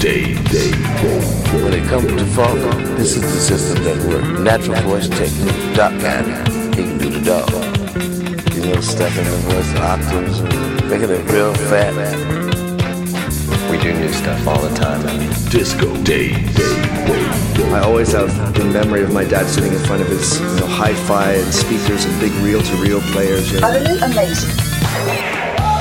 Dave, Dave, Dave. When it comes to funk, this is the system that works. Natural voice technique. Doc Cannon, he can do the dog. You know, stepping the voice octaves, making it real fat. We do new stuff all the time. Disco Dave, Dave, Dave, Dave. I always have the memory of my dad sitting in front of his you know, hi-fi and speakers and big reel-to-reel players. You know. Utterly amazing.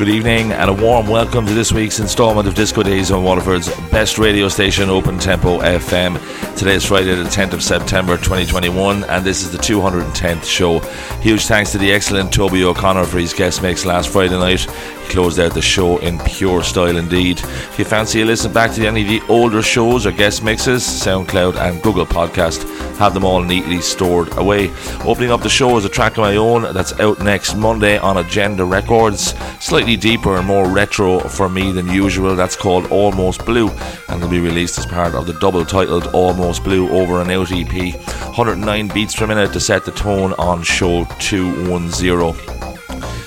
Good evening and a warm welcome to this week's instalment of Disco Days on Waterford's best radio station, Open Tempo FM. Today is Friday, the 10th of September 2021, and this is the 210th show. Huge thanks to the excellent Toby O'Connor for his guest mix last Friday night He closed out the show in pure style indeed. If you fancy a listen back to any of the older shows or guest mixes, SoundCloud and Google Podcast have them all neatly stored away. Opening up the show is a track of my own that's out next Monday on Agenda Records. Slightly deeper and more retro for me than usual. That's called Almost Blue and will be released as part of the double titled Almost Blue over an out EP. 109 beats per minute to set the tone on show 210.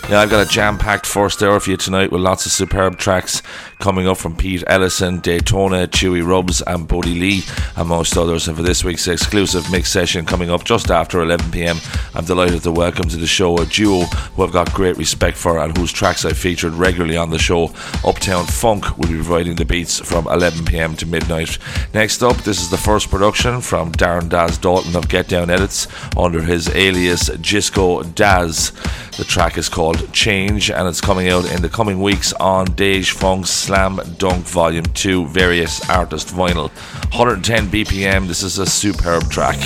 Yeah, I've got a jam packed first hour for you tonight with lots of superb tracks coming up from Pete Ellison, Daytona, Chewy Rubs, and Bodie Lee, amongst others. And for this week's exclusive mix session coming up just after 11 pm, I'm delighted to welcome to the show a duo who I've got great respect for and whose tracks I've featured regularly on the show. Uptown Funk will be providing the beats from 11 pm to midnight. Next up, this is the first production from Darren Daz Dalton of Get Down Edits under his alias Gisco Daz. The track is called Change and it's coming out in the coming weeks on Dej Funk's Slam Dunk Volume 2 Various Artist Vinyl. 110 BPM, this is a superb track.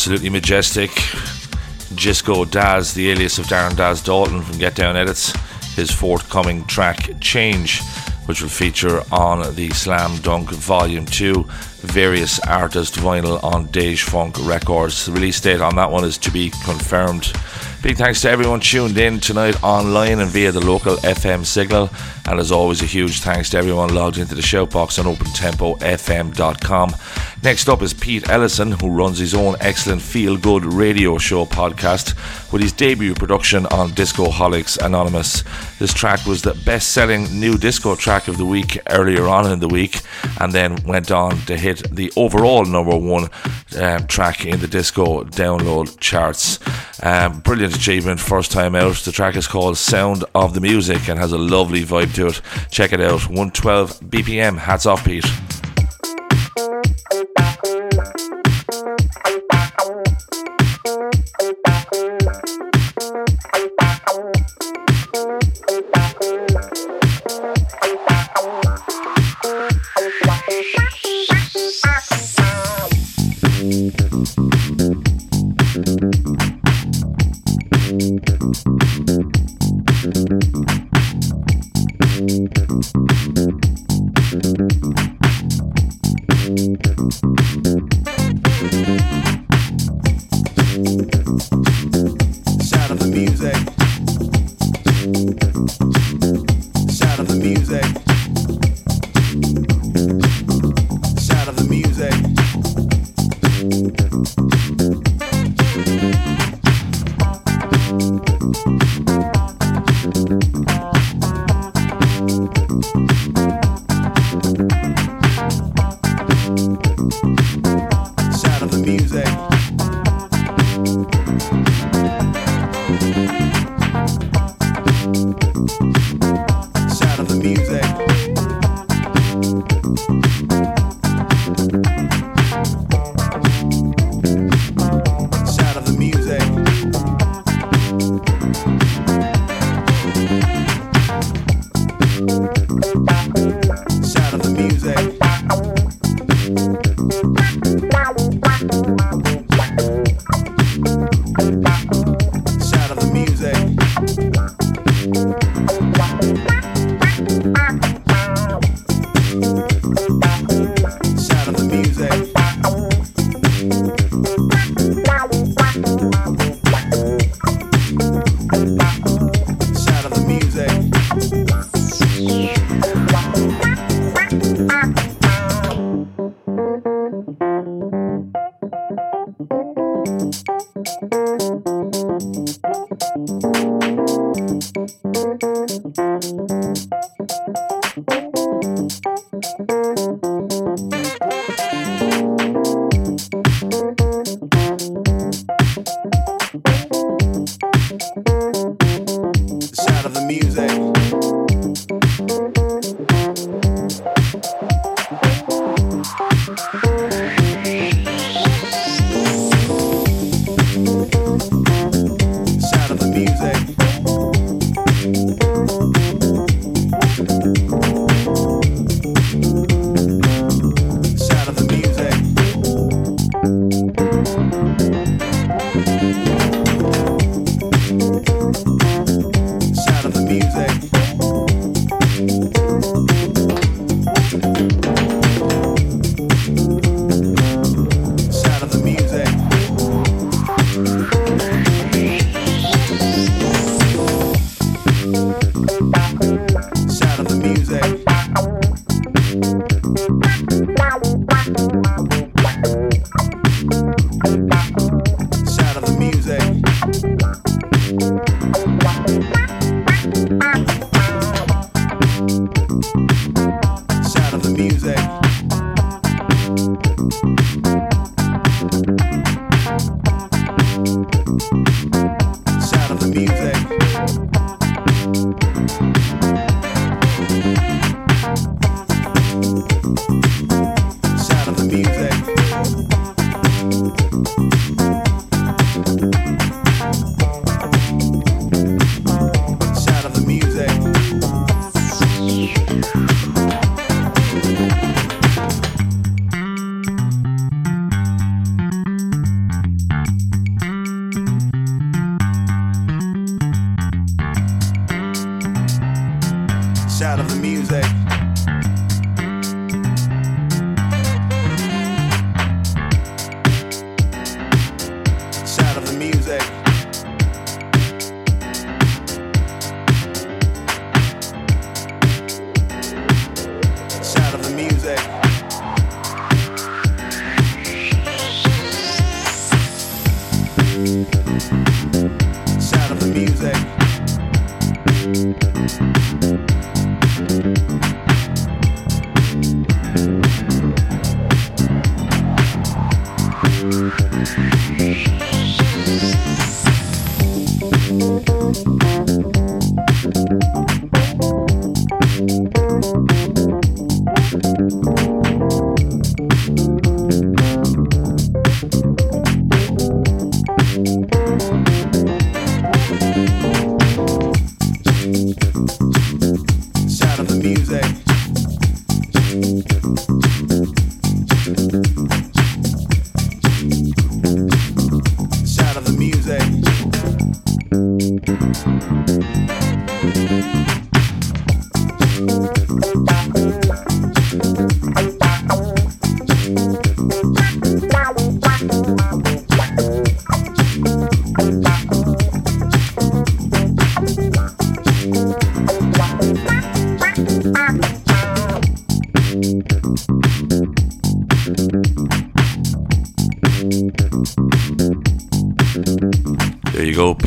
Absolutely majestic. Jisco Daz, the alias of Darren Daz Dalton from Get Down Edits, his forthcoming track Change, which will feature on the Slam Dunk Volume 2 various artist vinyl on Dej Funk Records. The release date on that one is to be confirmed. Big thanks to everyone tuned in tonight online and via the local FM signal. And as always, a huge thanks to everyone logged into the shoutbox on opentempofm.com. Next up is Pete Ellison, who runs his own excellent feel good radio show podcast with his debut production on Discoholics Anonymous. This track was the best selling new disco track of the week earlier on in the week and then went on to hit the overall number one um, track in the disco download charts. Um, brilliant achievement, first time out. The track is called Sound of the Music and has a lovely vibe to it. Check it out. 112 BPM. Hats off, Pete.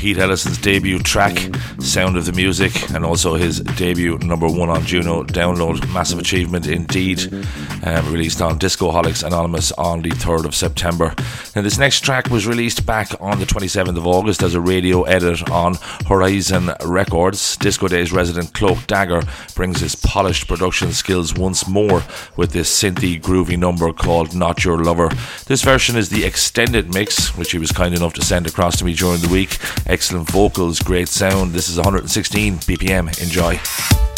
Pete Ellison's debut track, Sound of the Music, and also his debut number one on Juno download. Massive achievement indeed. Um, released on Discoholics Anonymous on the 3rd of September. Now, this next track was released back on the 27th of August as a radio edit on Horizon Records. Disco Days resident Cloak Dagger brings his polished production skills once more with this synthy, groovy number called Not Your Lover. This version is the extended mix, which he was kind enough to send across to me during the week. Excellent vocals, great sound. This is 116 BPM. Enjoy.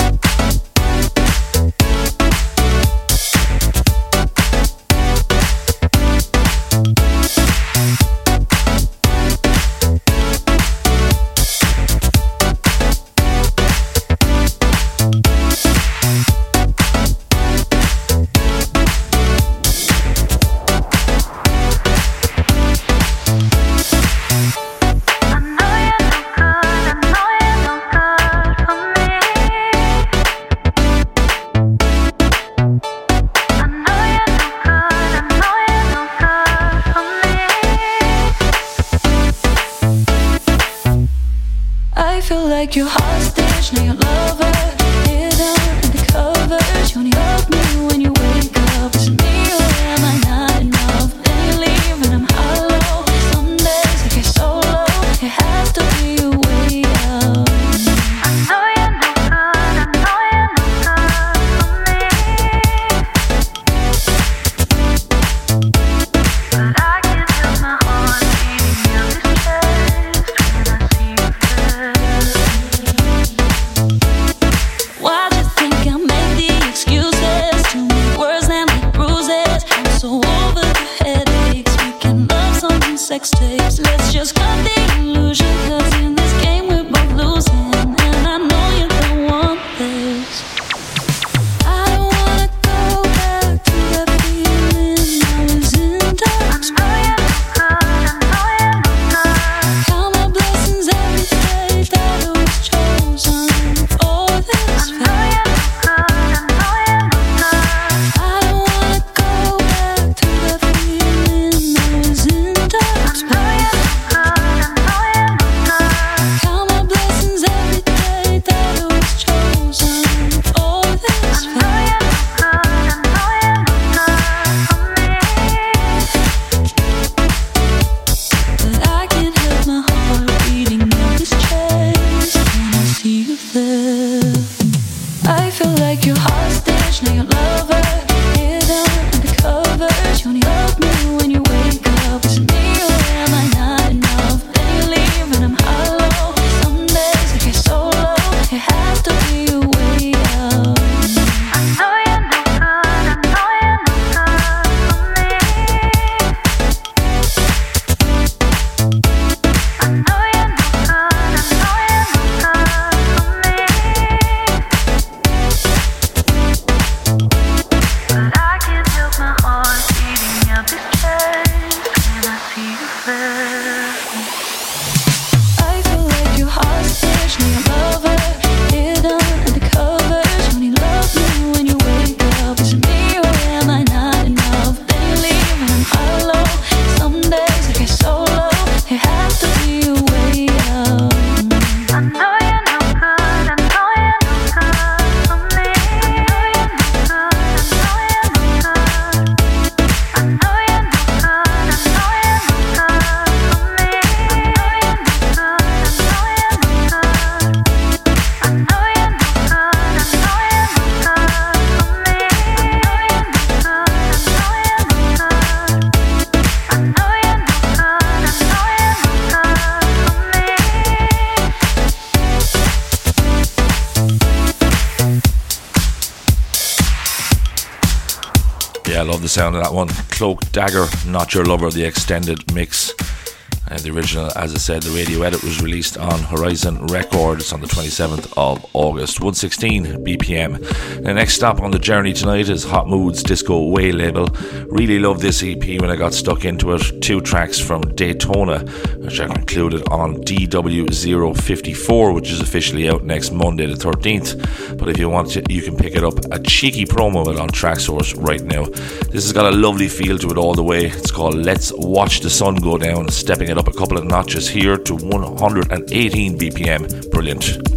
Sound of that one. Cloak Dagger, Not Your Lover, the extended mix. And the original, as I said, the radio edit was released on Horizon Records on the 27th of August, 116 BPM. The next stop on the journey tonight is Hot Moods Disco Way label. Really love this EP when I got stuck into it. Two tracks from Daytona, which are included on DW054, which is officially out next Monday the 13th. But if you want to, you can pick it up a cheeky promo of it on Traxsource right now. This has got a lovely feel to it all the way. It's called Let's Watch the Sun Go Down, stepping it up a couple of notches here to 118 BPM. Brilliant.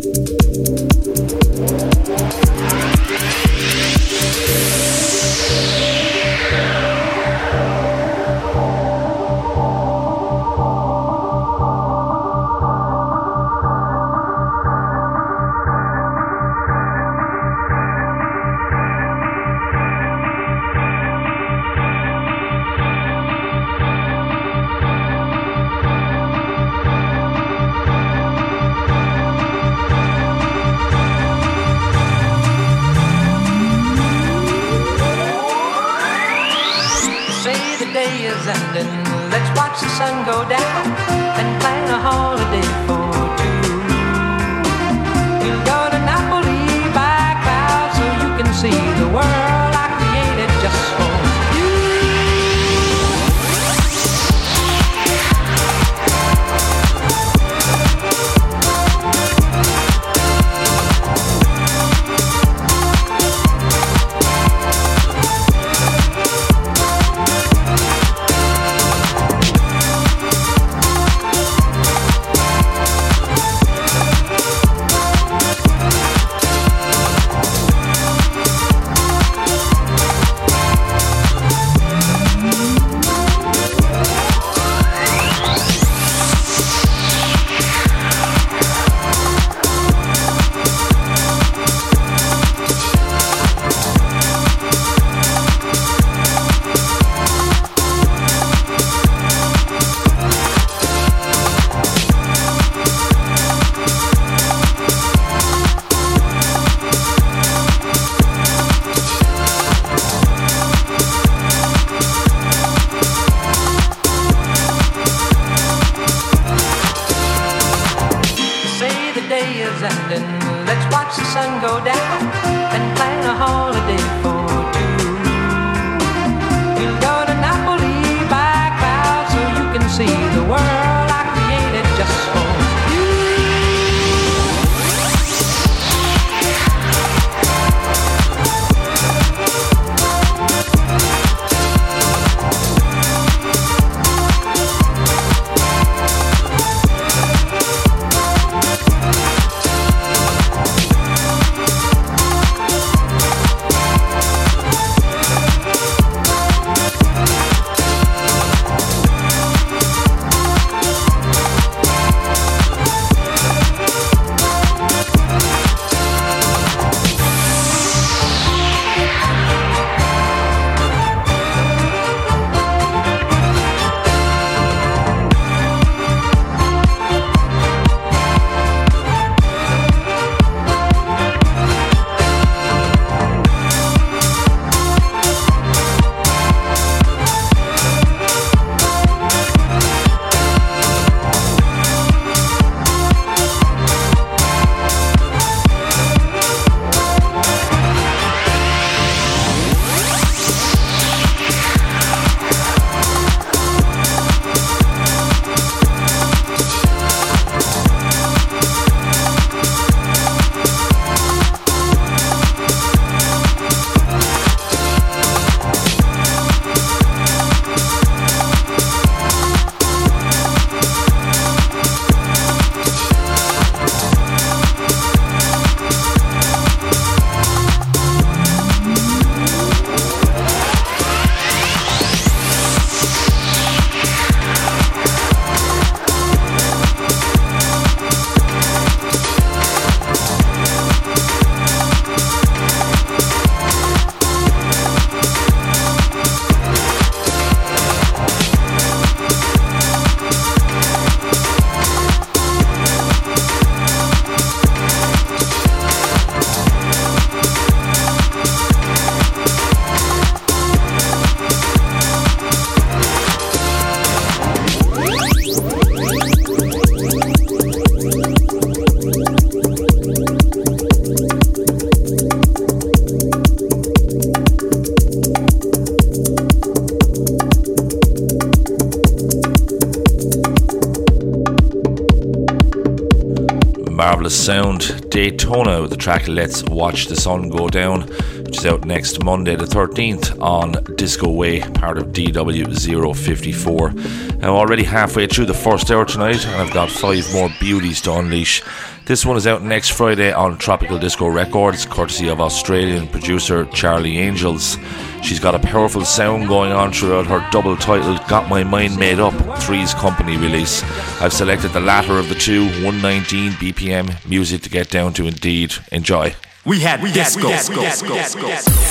Sound. Daytona with the track Let's Watch the Sun Go Down, which is out next Monday the 13th on Disco Way, part of DW054. I'm already halfway through the first hour tonight, and I've got five more beauties to unleash. This one is out next Friday on Tropical Disco Records, courtesy of Australian producer Charlie Angels. She's got a powerful sound going on throughout her double titled Got My Mind Made Up Threes Company release. I've selected the latter of the two, 119 BPM music to get down to indeed. Enjoy. We had we disco. Had, disco. disco. disco. disco.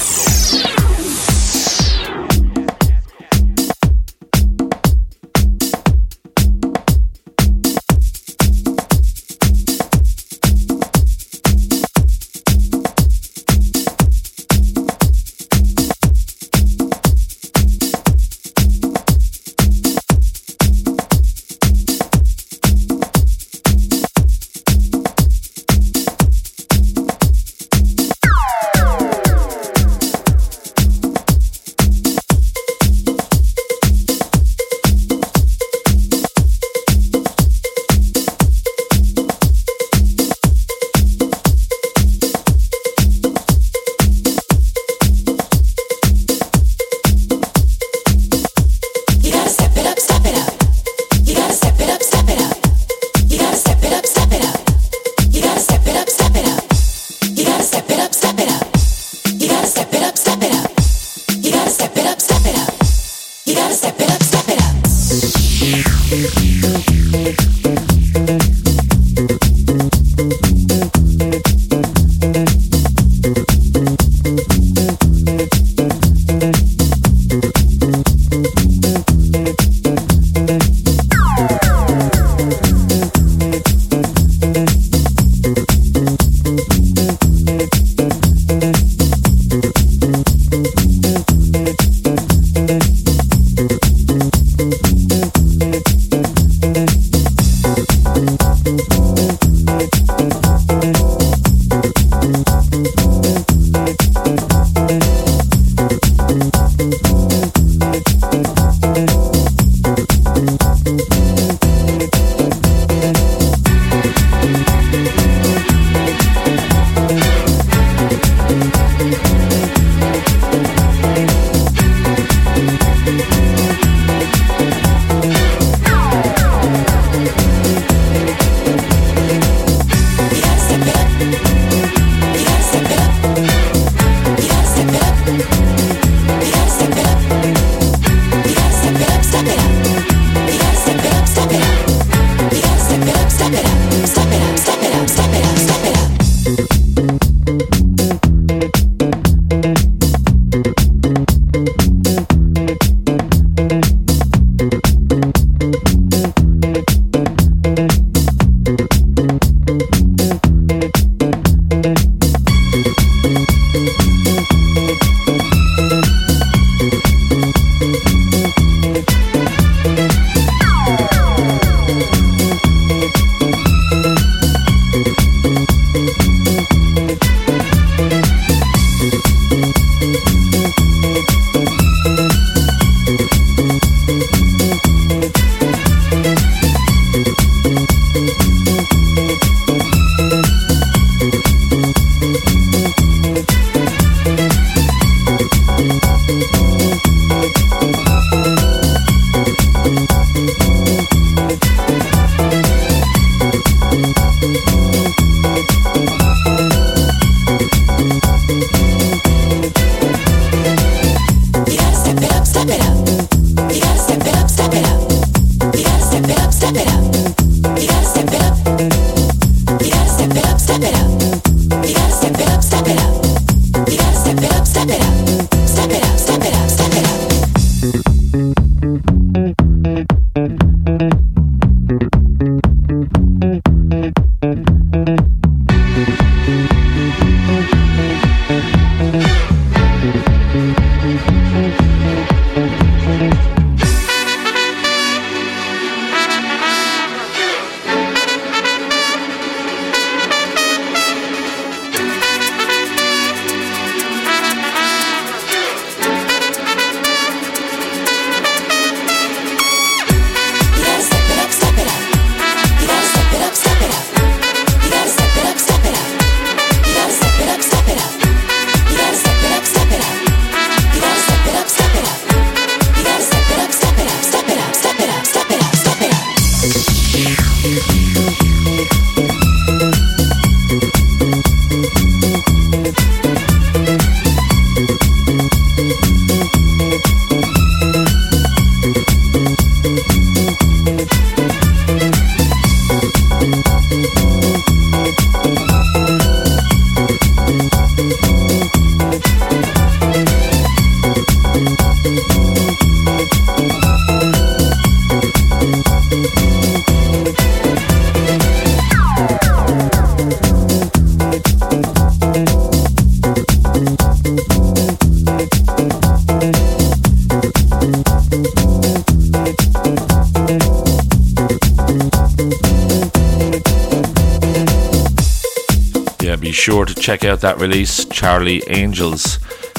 Out that release, Charlie Angels,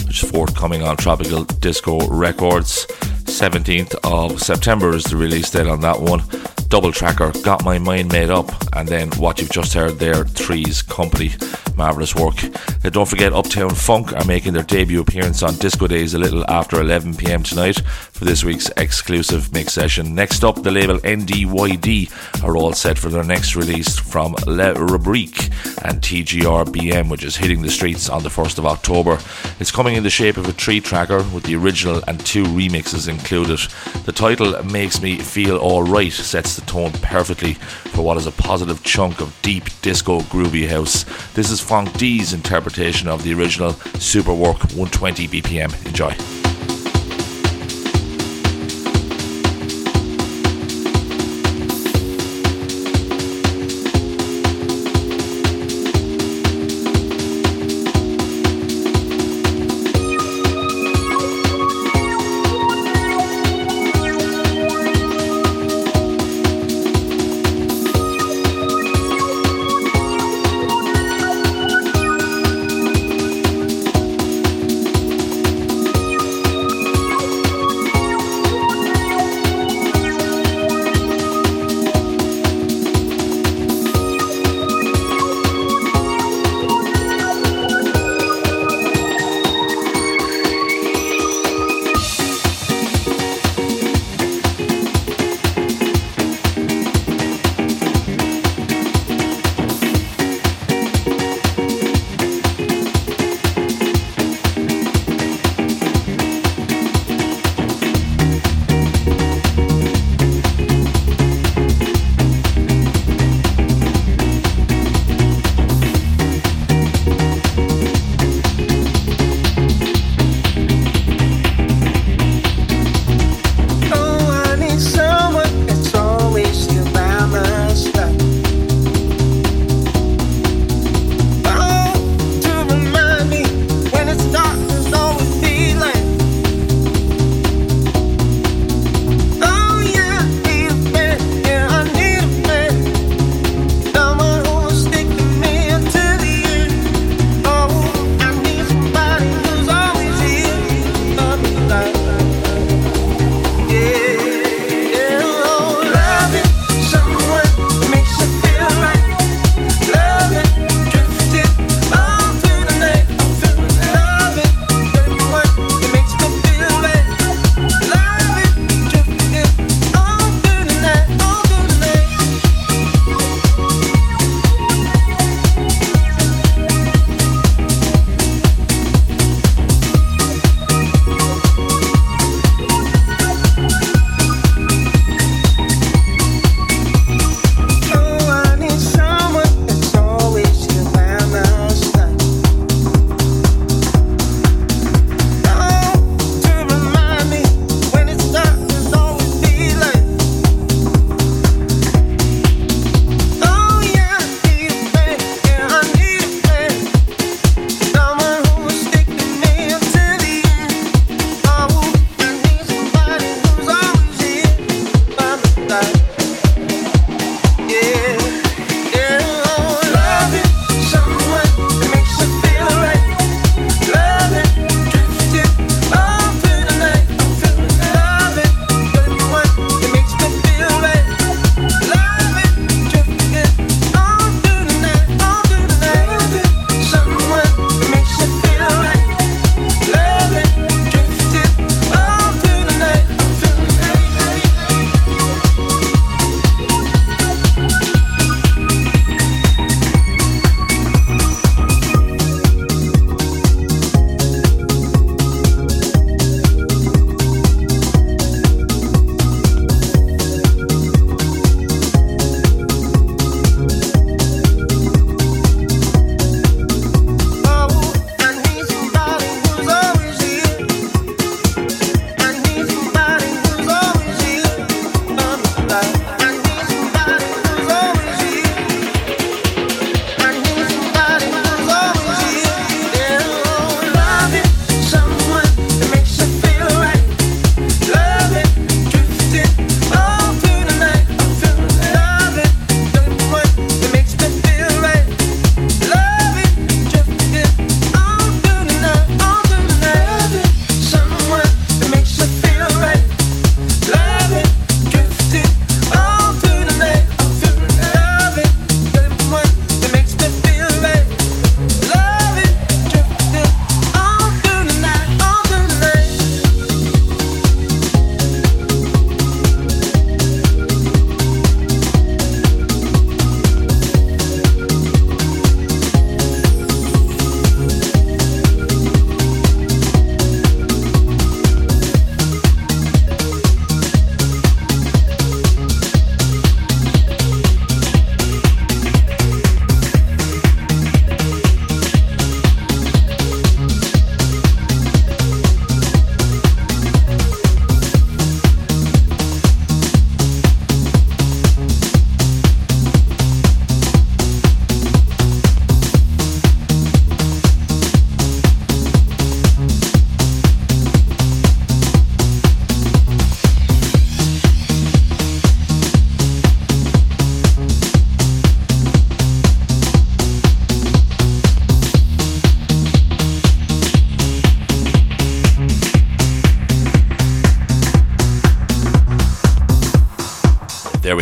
which is forthcoming on Tropical Disco Records. 17th of September is the release date on that one double tracker, Got My Mind Made Up, and then what you've just heard there, Three's Company. Marvellous work. Uh, don't forget, Uptown Funk are making their debut appearance on Disco Days a little after 11 pm tonight for this week's exclusive mix session. Next up, the label NDYD are all set for their next release from Le Rubrique and TGRBM, which is hitting the streets on the 1st of October. It's coming in the shape of a three tracker with the original and two remixes included. The title Makes Me Feel Alright sets the tone perfectly for what is a positive chunk of deep disco groovy house. This is Funk D's interpretation of the original Superwork 120 BPM. Enjoy.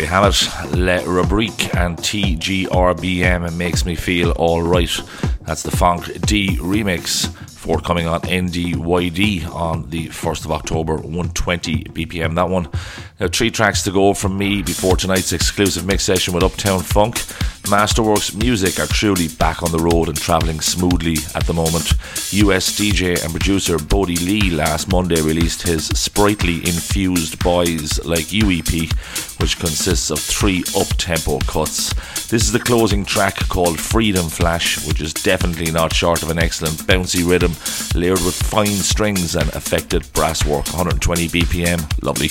It. Le Rubrique and TGRBM makes me feel alright. That's the Funk D remix forthcoming on NDYD on the 1st of October, 120 BPM. That one. Now, three tracks to go from me before tonight's exclusive mix session with Uptown Funk. Masterworks Music are truly back on the road and travelling smoothly at the moment. US DJ and producer Bodie Lee last Monday released his sprightly infused Boys Like You EP, which consists of three up tempo cuts. This is the closing track called Freedom Flash, which is definitely not short of an excellent bouncy rhythm, layered with fine strings and affected brasswork. 120 BPM, lovely.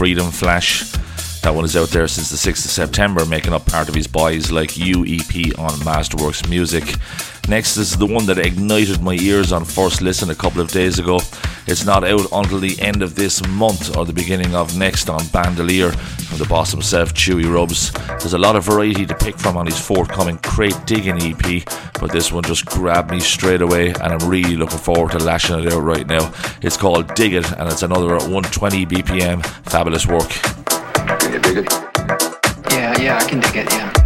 Freedom Flash. That one is out there since the 6th of September, making up part of his Boys Like You EP on Masterworks Music. Next is the one that ignited my ears on first listen a couple of days ago. It's not out until the end of this month or the beginning of next on Bandolier from the boss himself, Chewy Rubs. There's a lot of variety to pick from on his forthcoming Crate Digging EP, but this one just grabbed me straight away and I'm really looking forward to lashing it out right now. It's called Dig It and it's another 120 BPM. Fabulous work. Can you dig it? Yeah, yeah, I can dig it, yeah.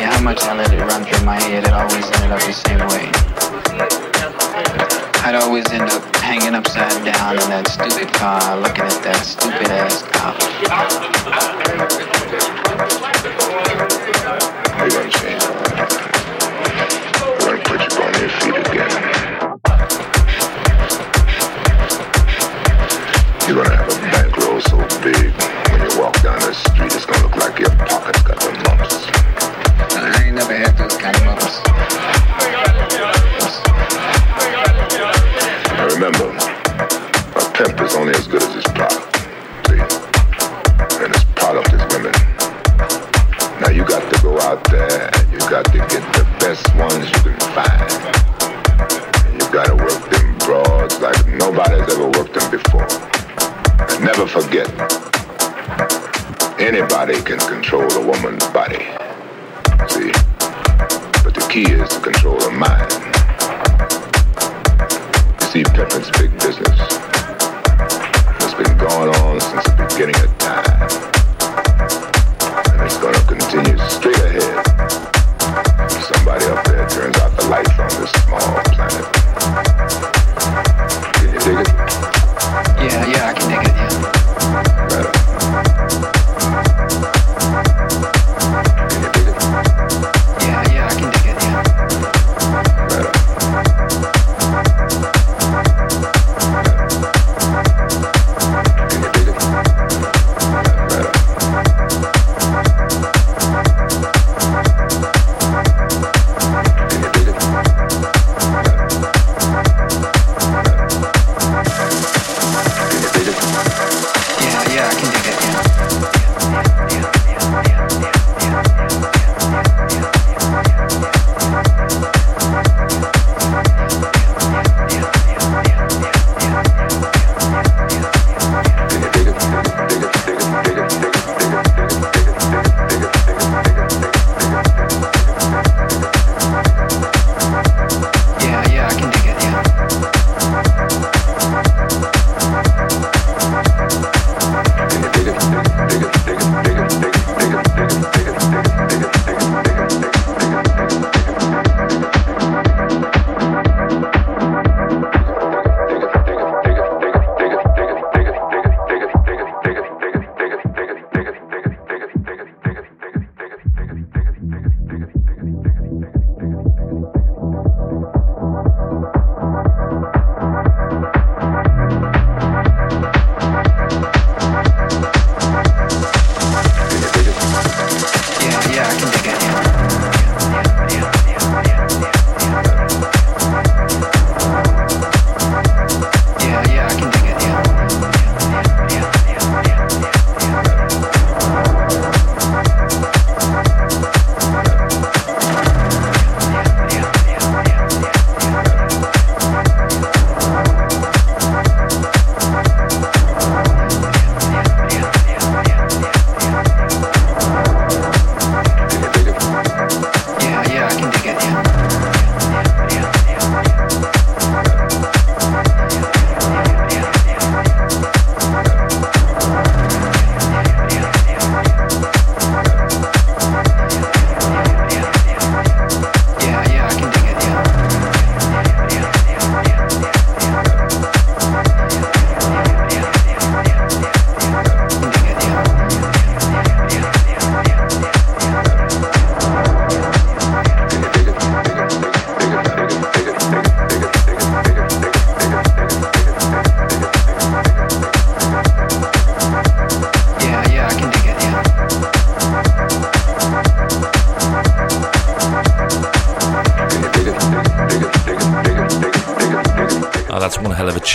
Yeah, how much I let it run through my head, it always ended up the same way. I'd always end up hanging upside down in that stupid car, looking at that stupid ass cop. You're gonna have a bankroll so big when you walk down the street, it's gonna look like your pockets. I remember, a pimp is only as good as his product. And his product is women. Now you got to go out there and you got to get the best ones you can find. You gotta work them broads like nobody's ever worked them before. Never forget, anybody can control a woman's body. See? but the key is to control the mind. You see, preference big business. It's been going on since the beginning of time. And it's gonna continue straight ahead. Somebody up there turns out the lights on this small planet. Can you dig it?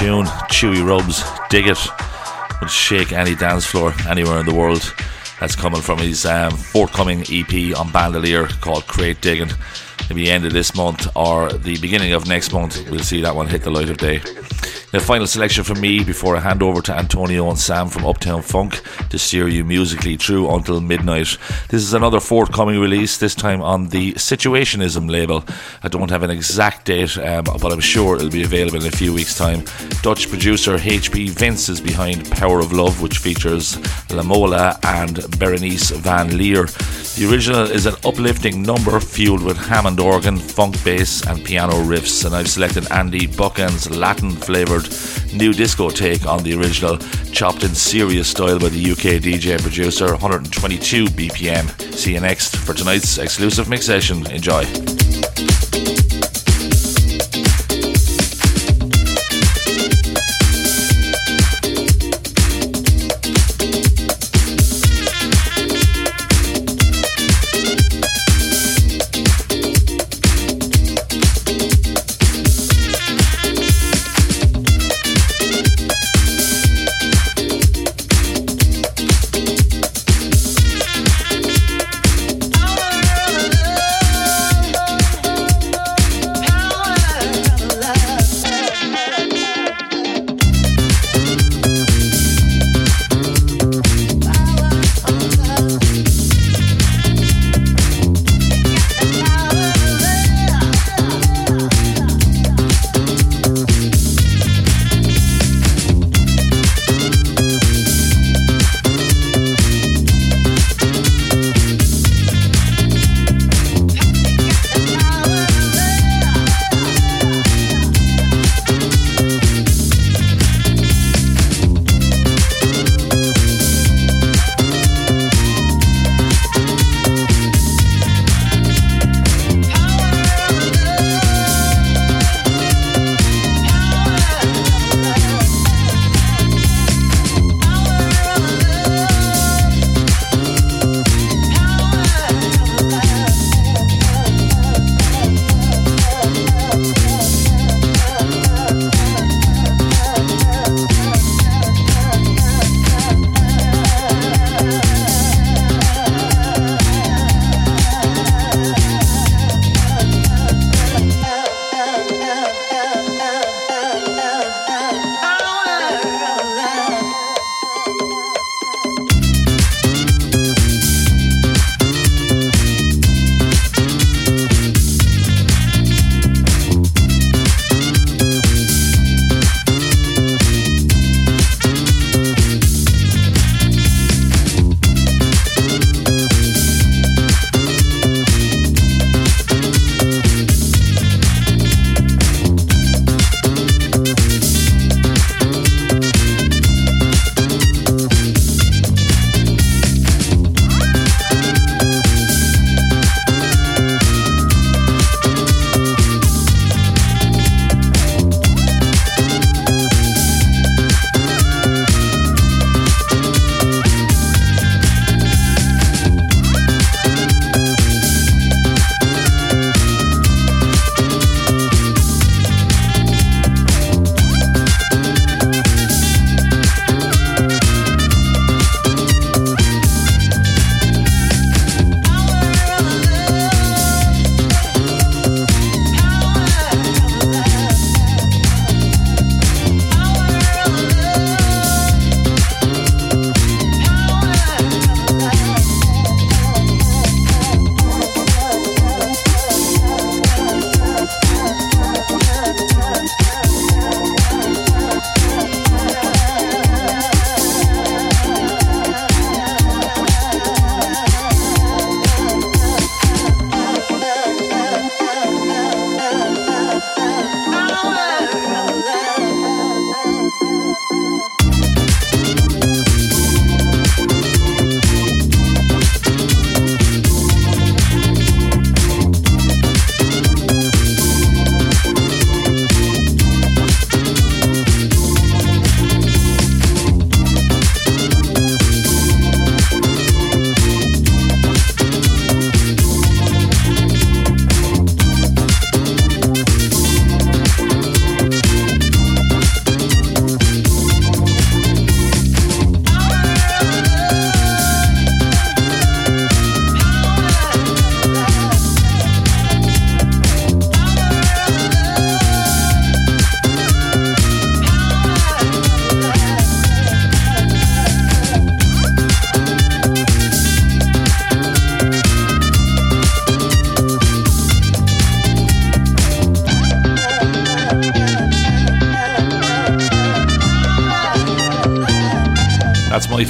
Tune. Chewy Rubs, dig it. Would shake any dance floor anywhere in the world. That's coming from his um, forthcoming EP on Bandolier called Crate Digging. Maybe the end of this month or the beginning of next month, we'll see that one hit the light of day. The final selection from me before I hand over to Antonio and Sam from Uptown Funk to steer you musically through until midnight. This is another forthcoming release, this time on the Situationism label. I don't have an exact date, um, but I'm sure it'll be available in a few weeks' time. Dutch producer HP Vince is behind Power of Love, which features Lamola and Berenice Van Leer. The original is an uplifting number fueled with Hammond organ, funk bass, and piano riffs, and I've selected Andy Buchan's Latin flavoured new disco take on the original, chopped in serious style by the UK DJ producer, 122 BPM. See you next for tonight's exclusive mix session. Enjoy.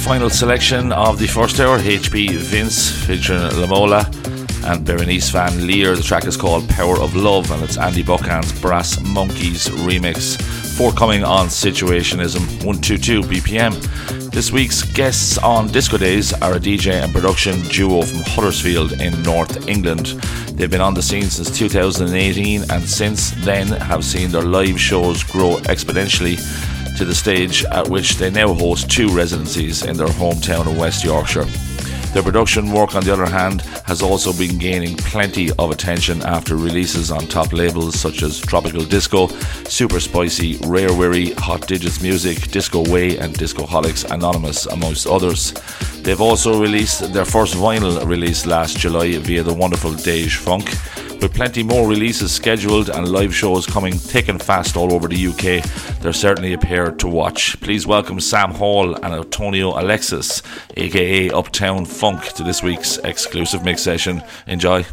Final selection of the first hour. HP Vince featuring Lamola and Berenice Van Leer. The track is called Power of Love and it's Andy Buchan's Brass Monkeys remix. Forthcoming on Situationism 122 BPM. This week's guests on Disco Days are a DJ and production duo from Huddersfield in North England. They've been on the scene since 2018 and since then have seen their live shows grow exponentially to the stage at which they now host two residencies in their hometown of West Yorkshire. Their production work, on the other hand, has also been gaining plenty of attention after releases on top labels such as Tropical Disco, Super Spicy, Rare Wiri, Hot Digits Music, Disco Way, and Discoholics Anonymous, amongst others. They've also released their first vinyl release last July via the wonderful Dej Funk with plenty more releases scheduled and live shows coming thick and fast all over the UK, they're certainly a pair to watch. Please welcome Sam Hall and Antonio Alexis, aka Uptown Funk, to this week's exclusive mix session. Enjoy.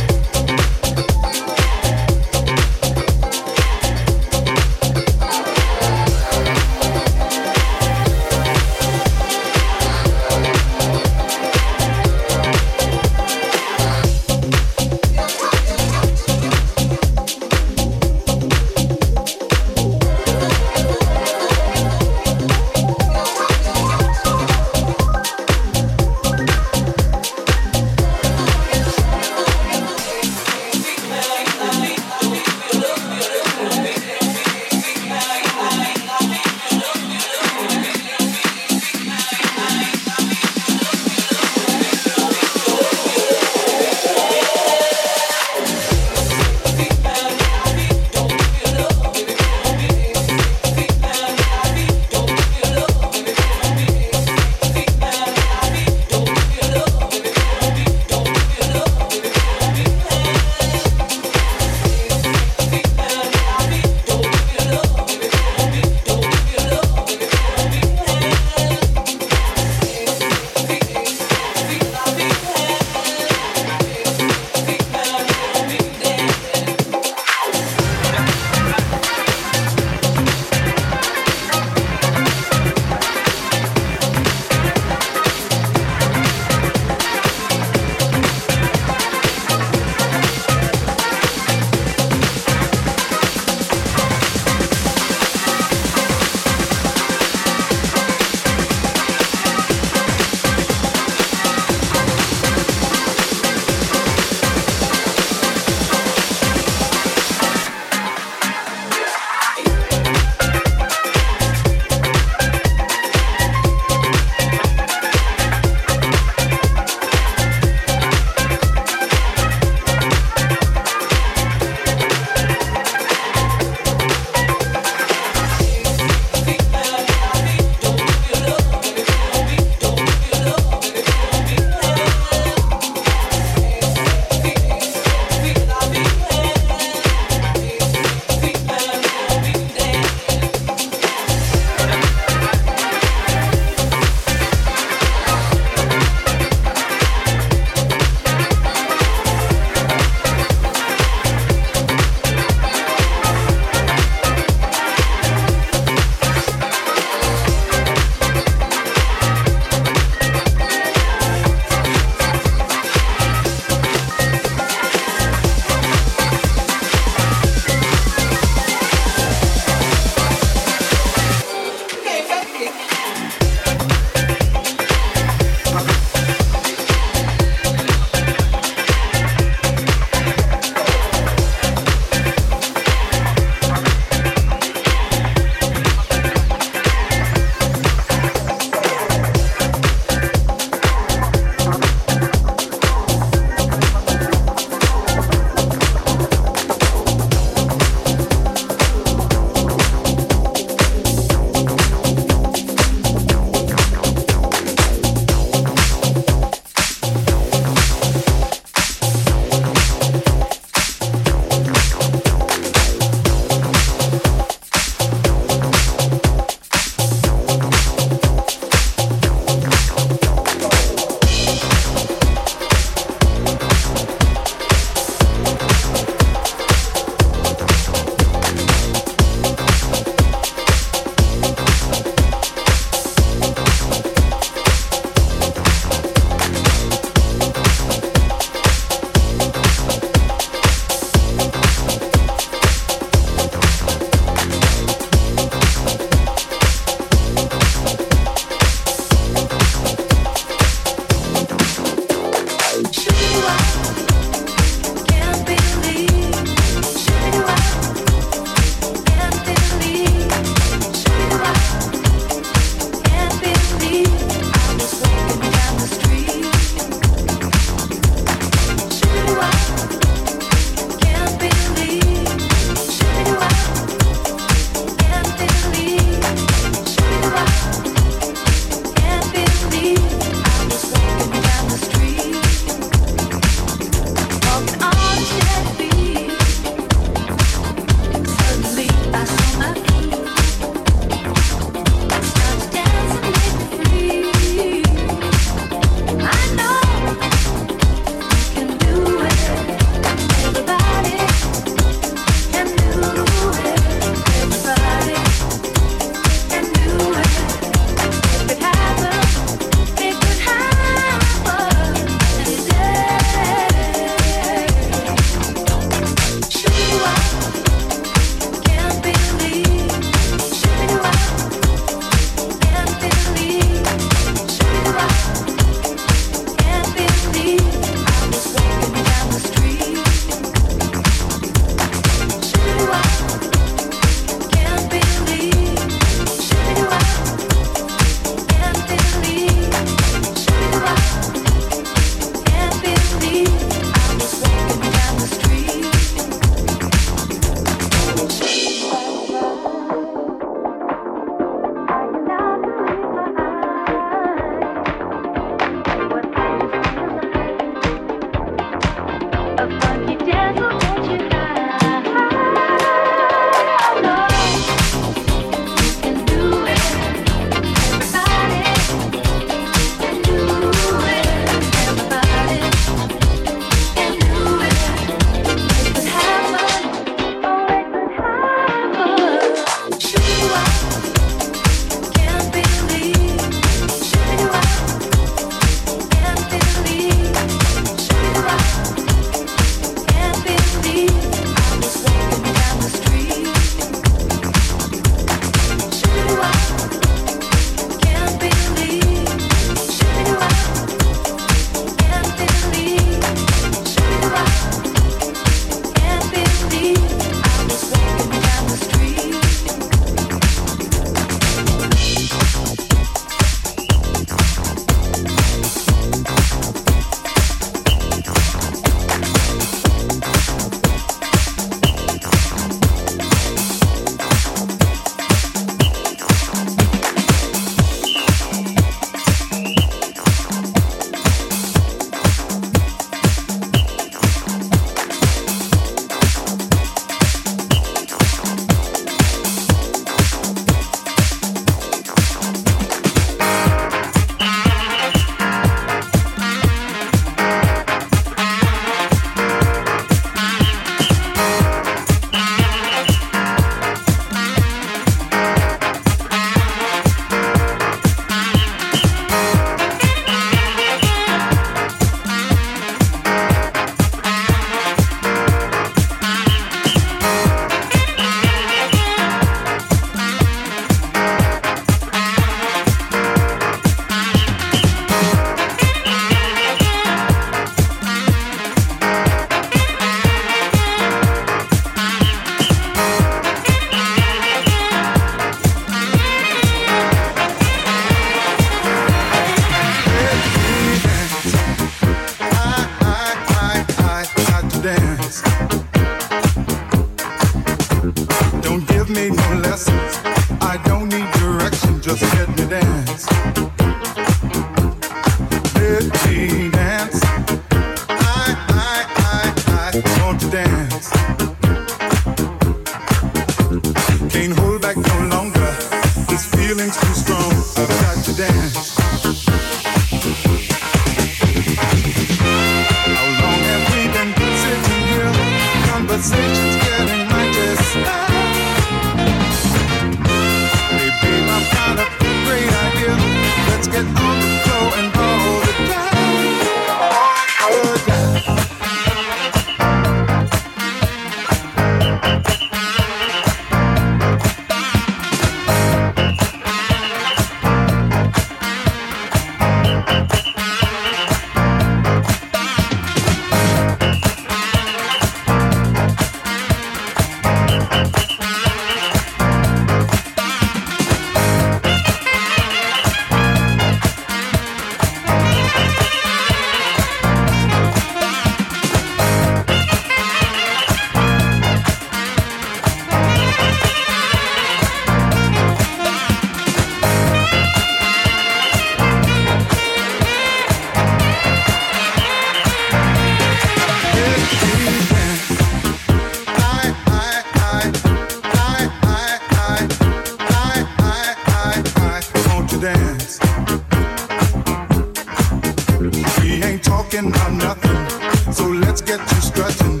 Don't give me no lessons.